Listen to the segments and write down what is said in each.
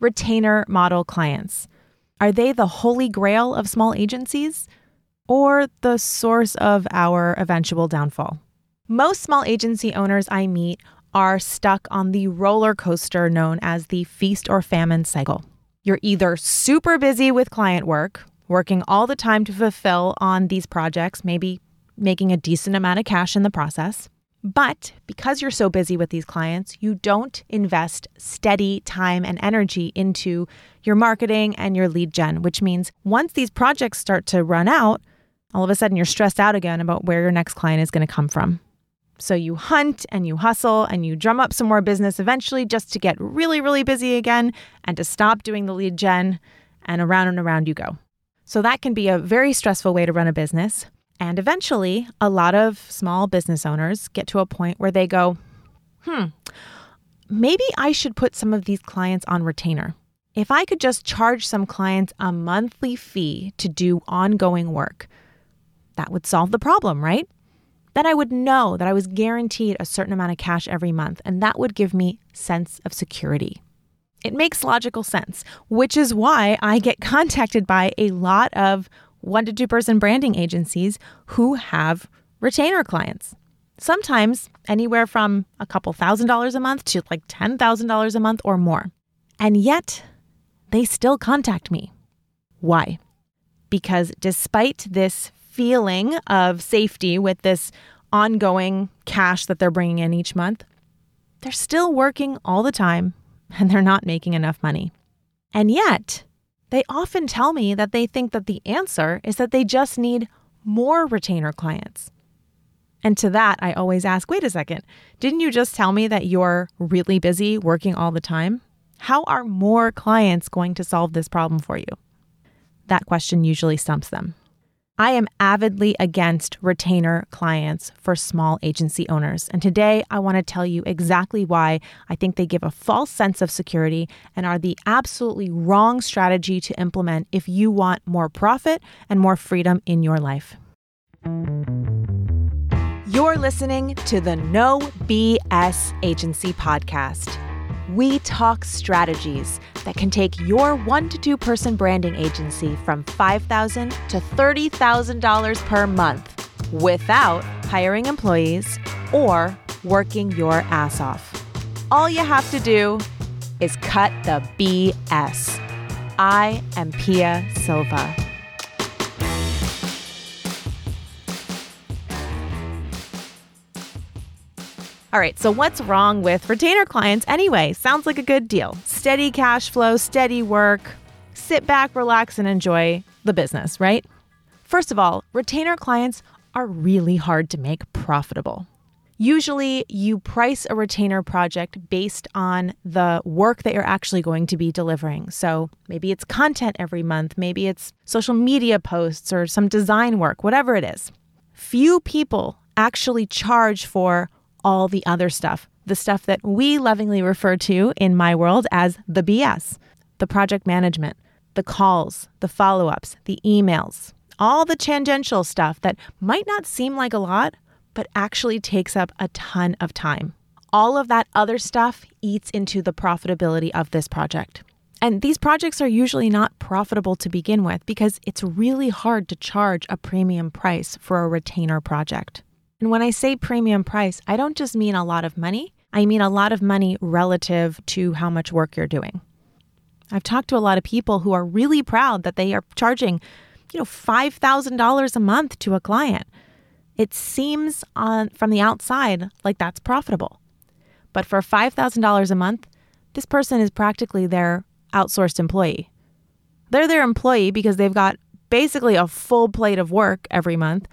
retainer model clients. Are they the holy grail of small agencies or the source of our eventual downfall? Most small agency owners I meet are stuck on the roller coaster known as the feast or famine cycle. You're either super busy with client work, working all the time to fulfill on these projects, maybe making a decent amount of cash in the process. But because you're so busy with these clients, you don't invest steady time and energy into your marketing and your lead gen, which means once these projects start to run out, all of a sudden you're stressed out again about where your next client is going to come from. So you hunt and you hustle and you drum up some more business eventually just to get really, really busy again and to stop doing the lead gen, and around and around you go. So that can be a very stressful way to run a business. And eventually, a lot of small business owners get to a point where they go, hmm, maybe I should put some of these clients on retainer. If I could just charge some clients a monthly fee to do ongoing work, that would solve the problem, right? Then I would know that I was guaranteed a certain amount of cash every month, and that would give me sense of security. It makes logical sense, which is why I get contacted by a lot of one to two person branding agencies who have retainer clients. Sometimes anywhere from a couple thousand dollars a month to like $10,000 a month or more. And yet, they still contact me. Why? Because despite this feeling of safety with this ongoing cash that they're bringing in each month, they're still working all the time and they're not making enough money. And yet, they often tell me that they think that the answer is that they just need more retainer clients. And to that, I always ask wait a second, didn't you just tell me that you're really busy working all the time? How are more clients going to solve this problem for you? That question usually stumps them. I am avidly against retainer clients for small agency owners. And today I want to tell you exactly why I think they give a false sense of security and are the absolutely wrong strategy to implement if you want more profit and more freedom in your life. You're listening to the No BS Agency Podcast we talk strategies that can take your one to two person branding agency from 5,000 to $30,000 per month without hiring employees or working your ass off. All you have to do is cut the BS. I am Pia Silva. All right, so what's wrong with retainer clients anyway? Sounds like a good deal. Steady cash flow, steady work. Sit back, relax, and enjoy the business, right? First of all, retainer clients are really hard to make profitable. Usually, you price a retainer project based on the work that you're actually going to be delivering. So maybe it's content every month, maybe it's social media posts or some design work, whatever it is. Few people actually charge for all the other stuff, the stuff that we lovingly refer to in my world as the BS the project management, the calls, the follow ups, the emails, all the tangential stuff that might not seem like a lot, but actually takes up a ton of time. All of that other stuff eats into the profitability of this project. And these projects are usually not profitable to begin with because it's really hard to charge a premium price for a retainer project. And when I say premium price, I don't just mean a lot of money, I mean a lot of money relative to how much work you're doing. I've talked to a lot of people who are really proud that they are charging, you know, $5,000 a month to a client. It seems on from the outside like that's profitable. But for $5,000 a month, this person is practically their outsourced employee. They're their employee because they've got basically a full plate of work every month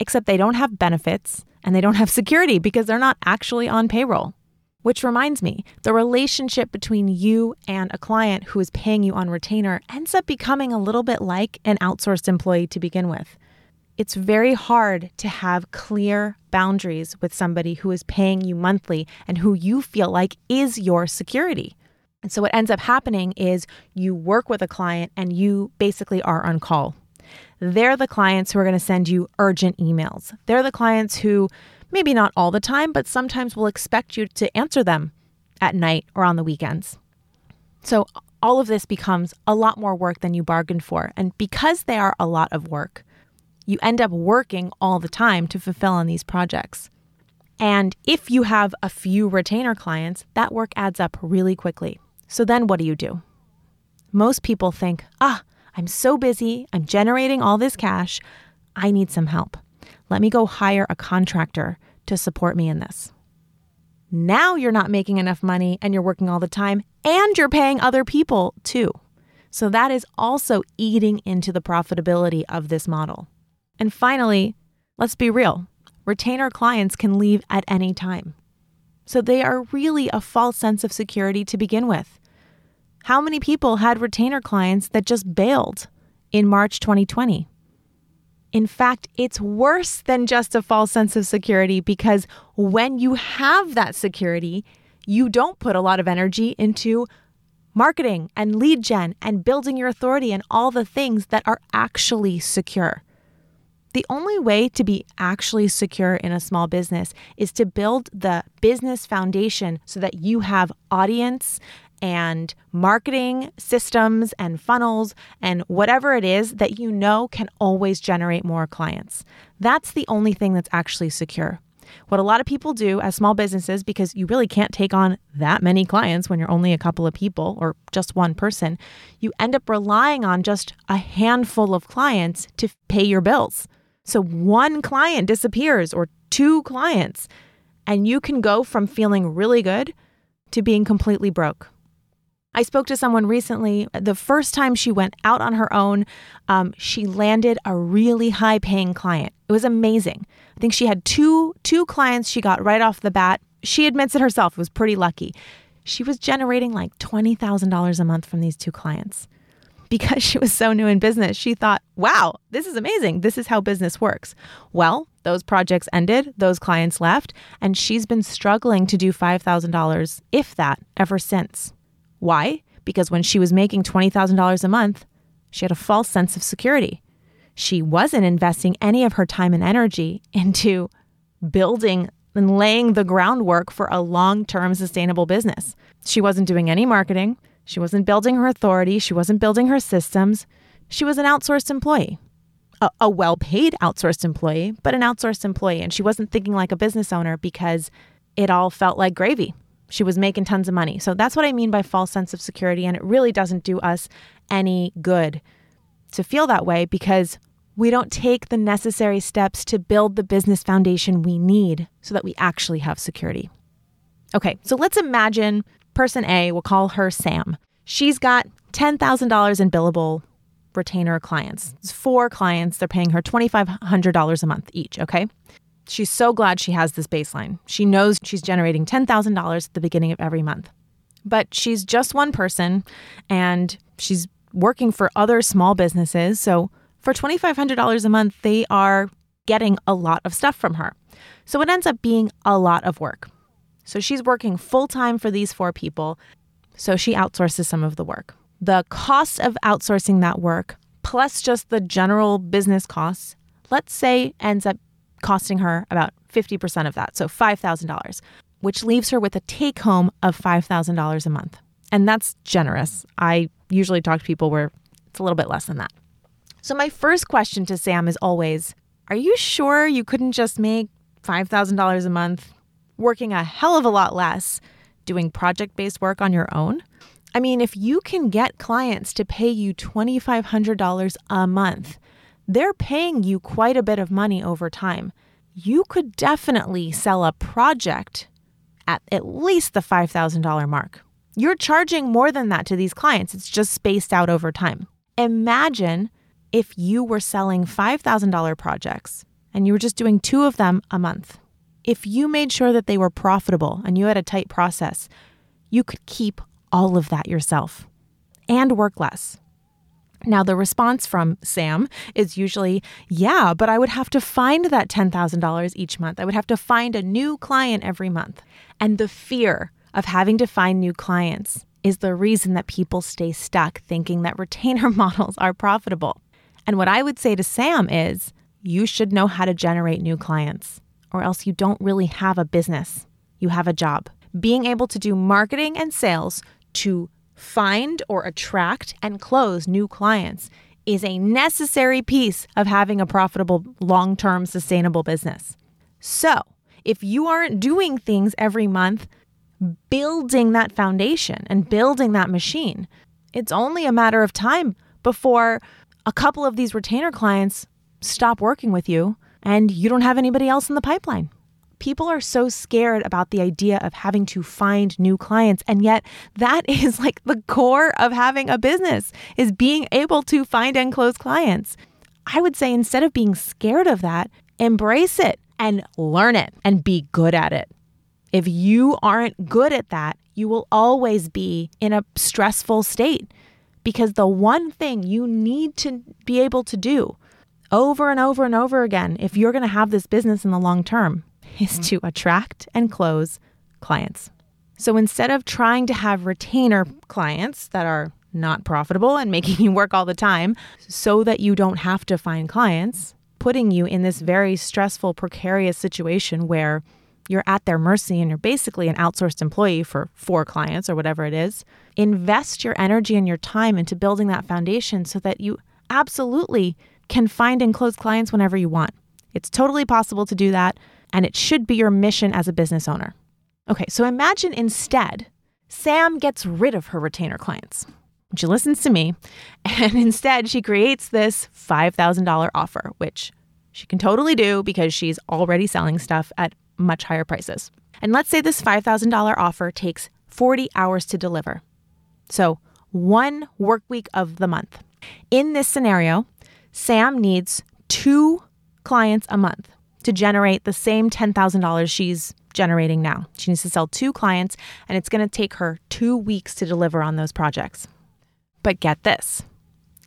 except they don't have benefits and they don't have security because they're not actually on payroll. Which reminds me, the relationship between you and a client who is paying you on retainer ends up becoming a little bit like an outsourced employee to begin with. It's very hard to have clear boundaries with somebody who is paying you monthly and who you feel like is your security. And so, what ends up happening is you work with a client and you basically are on call they're the clients who are going to send you urgent emails. They're the clients who, maybe not all the time, but sometimes will expect you to answer them at night or on the weekends. So, all of this becomes a lot more work than you bargained for. And because they are a lot of work, you end up working all the time to fulfill on these projects. And if you have a few retainer clients, that work adds up really quickly. So then what do you do? Most people think, ah, I'm so busy, I'm generating all this cash, I need some help. Let me go hire a contractor to support me in this. Now you're not making enough money and you're working all the time and you're paying other people too. So that is also eating into the profitability of this model. And finally, let's be real retainer clients can leave at any time. So they are really a false sense of security to begin with. How many people had retainer clients that just bailed in March 2020? In fact, it's worse than just a false sense of security because when you have that security, you don't put a lot of energy into marketing and lead gen and building your authority and all the things that are actually secure. The only way to be actually secure in a small business is to build the business foundation so that you have audience and marketing systems and funnels and whatever it is that you know can always generate more clients. That's the only thing that's actually secure. What a lot of people do as small businesses, because you really can't take on that many clients when you're only a couple of people or just one person, you end up relying on just a handful of clients to pay your bills. So one client disappears or two clients, and you can go from feeling really good to being completely broke. I spoke to someone recently. The first time she went out on her own, um, she landed a really high paying client. It was amazing. I think she had two two clients she got right off the bat. She admits it herself. It Was pretty lucky. She was generating like twenty thousand dollars a month from these two clients. Because she was so new in business, she thought, "Wow, this is amazing. This is how business works." Well, those projects ended, those clients left, and she's been struggling to do $5,000, if that, ever since. Why? Because when she was making $20,000 a month, she had a false sense of security. She wasn't investing any of her time and energy into building and laying the groundwork for a long term sustainable business. She wasn't doing any marketing. She wasn't building her authority. She wasn't building her systems. She was an outsourced employee, a, a well paid outsourced employee, but an outsourced employee. And she wasn't thinking like a business owner because it all felt like gravy. She was making tons of money. So that's what I mean by false sense of security. And it really doesn't do us any good to feel that way because we don't take the necessary steps to build the business foundation we need so that we actually have security. Okay, so let's imagine person A, we'll call her Sam. She's got $10,000 in billable retainer clients. It's four clients. They're paying her $2,500 a month each, okay? She's so glad she has this baseline. She knows she's generating $10,000 at the beginning of every month. But she's just one person and she's working for other small businesses. So for $2,500 a month, they are getting a lot of stuff from her. So it ends up being a lot of work. So she's working full time for these four people. So she outsources some of the work. The cost of outsourcing that work, plus just the general business costs, let's say ends up costing her about 50% of that, so $5,000, which leaves her with a take home of $5,000 a month. And that's generous. I usually talk to people where it's a little bit less than that. So, my first question to Sam is always Are you sure you couldn't just make $5,000 a month working a hell of a lot less doing project based work on your own? I mean, if you can get clients to pay you $2,500 a month, they're paying you quite a bit of money over time. You could definitely sell a project at at least the $5,000 mark. You're charging more than that to these clients, it's just spaced out over time. Imagine if you were selling $5,000 projects and you were just doing two of them a month. If you made sure that they were profitable and you had a tight process, you could keep all of that yourself and work less. Now, the response from Sam is usually, yeah, but I would have to find that $10,000 each month. I would have to find a new client every month. And the fear of having to find new clients is the reason that people stay stuck thinking that retainer models are profitable. And what I would say to Sam is, you should know how to generate new clients, or else you don't really have a business. You have a job. Being able to do marketing and sales to find or attract and close new clients is a necessary piece of having a profitable, long term, sustainable business. So, if you aren't doing things every month, building that foundation and building that machine, it's only a matter of time before a couple of these retainer clients stop working with you and you don't have anybody else in the pipeline. People are so scared about the idea of having to find new clients and yet that is like the core of having a business is being able to find and close clients. I would say instead of being scared of that, embrace it and learn it and be good at it. If you aren't good at that, you will always be in a stressful state because the one thing you need to be able to do over and over and over again, if you're going to have this business in the long term, is mm. to attract and close clients. So instead of trying to have retainer clients that are not profitable and making you work all the time so that you don't have to find clients, putting you in this very stressful, precarious situation where you're at their mercy and you're basically an outsourced employee for four clients or whatever it is. Invest your energy and your time into building that foundation so that you absolutely can find and close clients whenever you want. It's totally possible to do that, and it should be your mission as a business owner. Okay, so imagine instead Sam gets rid of her retainer clients. She listens to me, and instead she creates this $5,000 offer, which she can totally do because she's already selling stuff at much higher prices. And let's say this $5,000 offer takes 40 hours to deliver. So, one work week of the month. In this scenario, Sam needs two clients a month to generate the same $10,000 she's generating now. She needs to sell two clients, and it's going to take her two weeks to deliver on those projects. But get this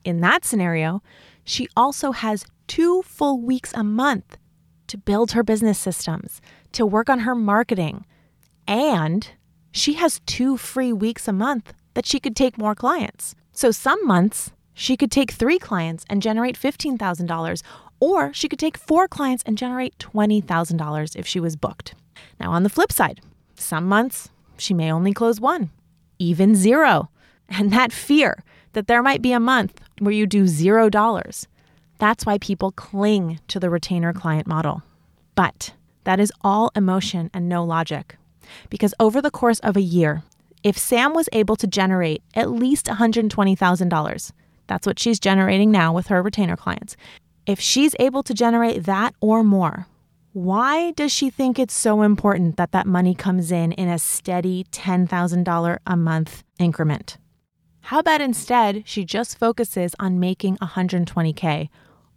in that scenario, she also has two full weeks a month to build her business systems, to work on her marketing, and she has two free weeks a month that she could take more clients. So some months she could take three clients and generate $15,000, or she could take four clients and generate $20,000 if she was booked. Now, on the flip side, some months she may only close one, even zero. And that fear that there might be a month where you do zero dollars, that's why people cling to the retainer client model. But that is all emotion and no logic. Because over the course of a year, if Sam was able to generate at least $120,000, that's what she's generating now with her retainer clients. If she's able to generate that or more, why does she think it's so important that that money comes in in a steady $10,000 a month increment? How about instead she just focuses on making 120K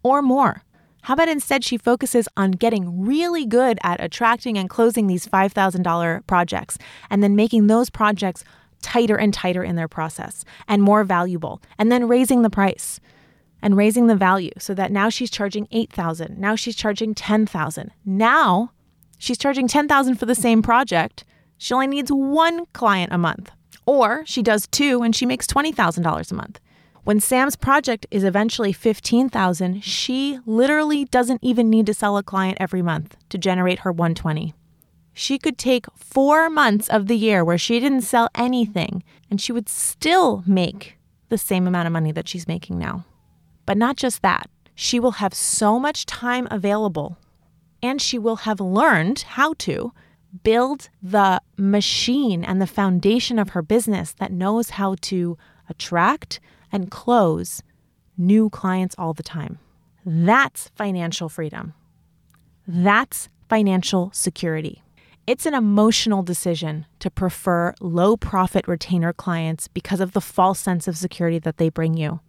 or more? How about instead she focuses on getting really good at attracting and closing these $5,000 projects and then making those projects tighter and tighter in their process and more valuable, and then raising the price and raising the value so that now she's charging 8,000, now she's charging 10,000. Now she's charging 10,000 for the same project. She only needs one client a month. Or she does two and she makes $20,000 a month. When Sam's project is eventually 15,000, she literally doesn't even need to sell a client every month to generate her 120 she could take four months of the year where she didn't sell anything and she would still make the same amount of money that she's making now. But not just that, she will have so much time available and she will have learned how to build the machine and the foundation of her business that knows how to attract and close new clients all the time. That's financial freedom. That's financial security. It's an emotional decision to prefer low profit retainer clients because of the false sense of security that they bring you.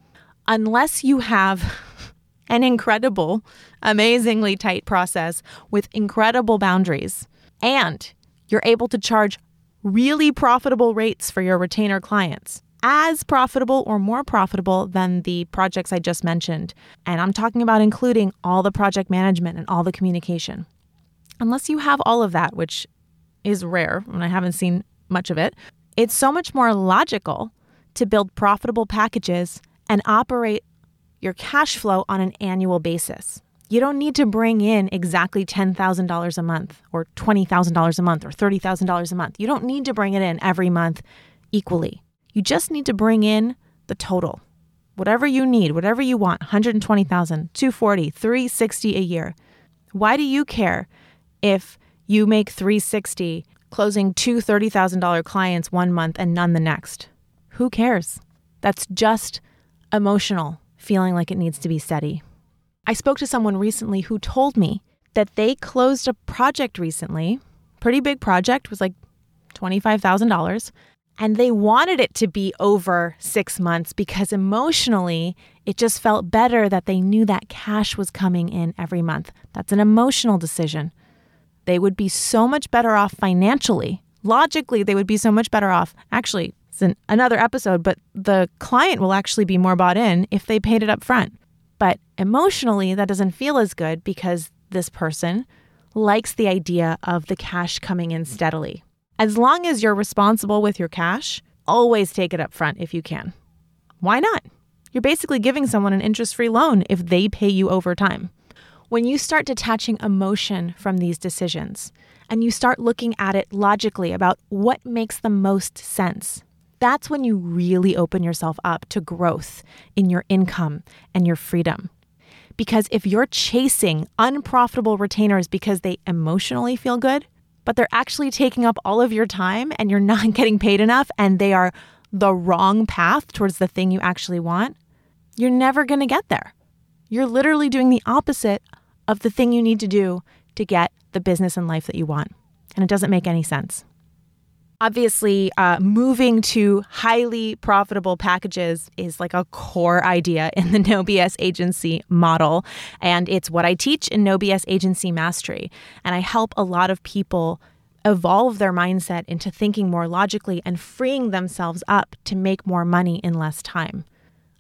Unless you have an incredible, amazingly tight process with incredible boundaries and you're able to charge really profitable rates for your retainer clients, as profitable or more profitable than the projects I just mentioned. And I'm talking about including all the project management and all the communication unless you have all of that, which is rare, and I haven't seen much of it, it's so much more logical to build profitable packages and operate your cash flow on an annual basis. You don't need to bring in exactly $10,000 a month or $20,000 a month or $30,000 a month. You don't need to bring it in every month equally. You just need to bring in the total. Whatever you need, whatever you want, 120,000, 240, 360 a year. Why do you care if you make 360 closing two $30,000 clients one month and none the next? Who cares? That's just emotional, feeling like it needs to be steady. I spoke to someone recently who told me that they closed a project recently, pretty big project, was like $25,000, and they wanted it to be over six months because emotionally, it just felt better that they knew that cash was coming in every month. That's an emotional decision. They would be so much better off financially. Logically, they would be so much better off. Actually, it's an, another episode, but the client will actually be more bought in if they paid it up front. But emotionally, that doesn't feel as good because this person likes the idea of the cash coming in steadily. As long as you're responsible with your cash, always take it up front if you can. Why not? You're basically giving someone an interest free loan if they pay you over time. When you start detaching emotion from these decisions and you start looking at it logically about what makes the most sense, that's when you really open yourself up to growth in your income and your freedom. Because if you're chasing unprofitable retainers because they emotionally feel good, but they're actually taking up all of your time and you're not getting paid enough and they are the wrong path towards the thing you actually want, you're never going to get there. You're literally doing the opposite of the thing you need to do to get the business and life that you want. And it doesn't make any sense. Obviously, uh, moving to highly profitable packages is like a core idea in the No BS agency model. And it's what I teach in No BS Agency Mastery. And I help a lot of people evolve their mindset into thinking more logically and freeing themselves up to make more money in less time.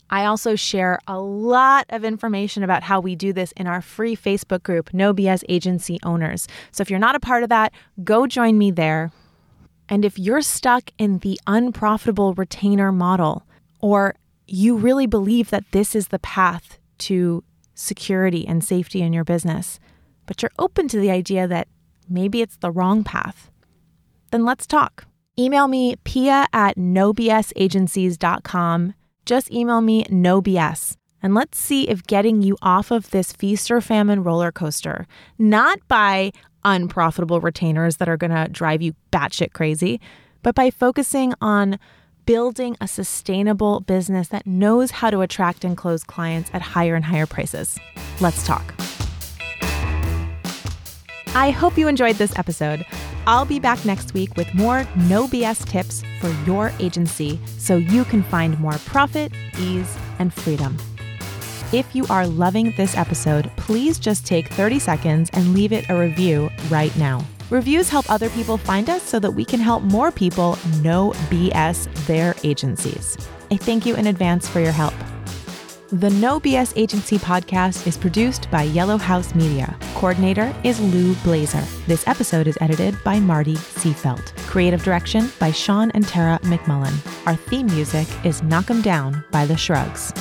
I also share a lot of information about how we do this in our free Facebook group, No BS Agency Owners. So if you're not a part of that, go join me there. And if you're stuck in the unprofitable retainer model, or you really believe that this is the path to security and safety in your business, but you're open to the idea that maybe it's the wrong path, then let's talk. Email me, pia at nobsagencies.com. Just email me, no BS. And let's see if getting you off of this feast or famine roller coaster, not by unprofitable retainers that are going to drive you batshit crazy, but by focusing on building a sustainable business that knows how to attract and close clients at higher and higher prices. Let's talk. I hope you enjoyed this episode. I'll be back next week with more no BS tips for your agency so you can find more profit, ease, and freedom. If you are loving this episode, please just take 30 seconds and leave it a review right now. Reviews help other people find us so that we can help more people no BS their agencies. I thank you in advance for your help. The No BS Agency podcast is produced by Yellow House Media. Coordinator is Lou Blaser. This episode is edited by Marty Seafelt. Creative direction by Sean and Tara McMullin. Our theme music is Knock 'em Down by The Shrugs.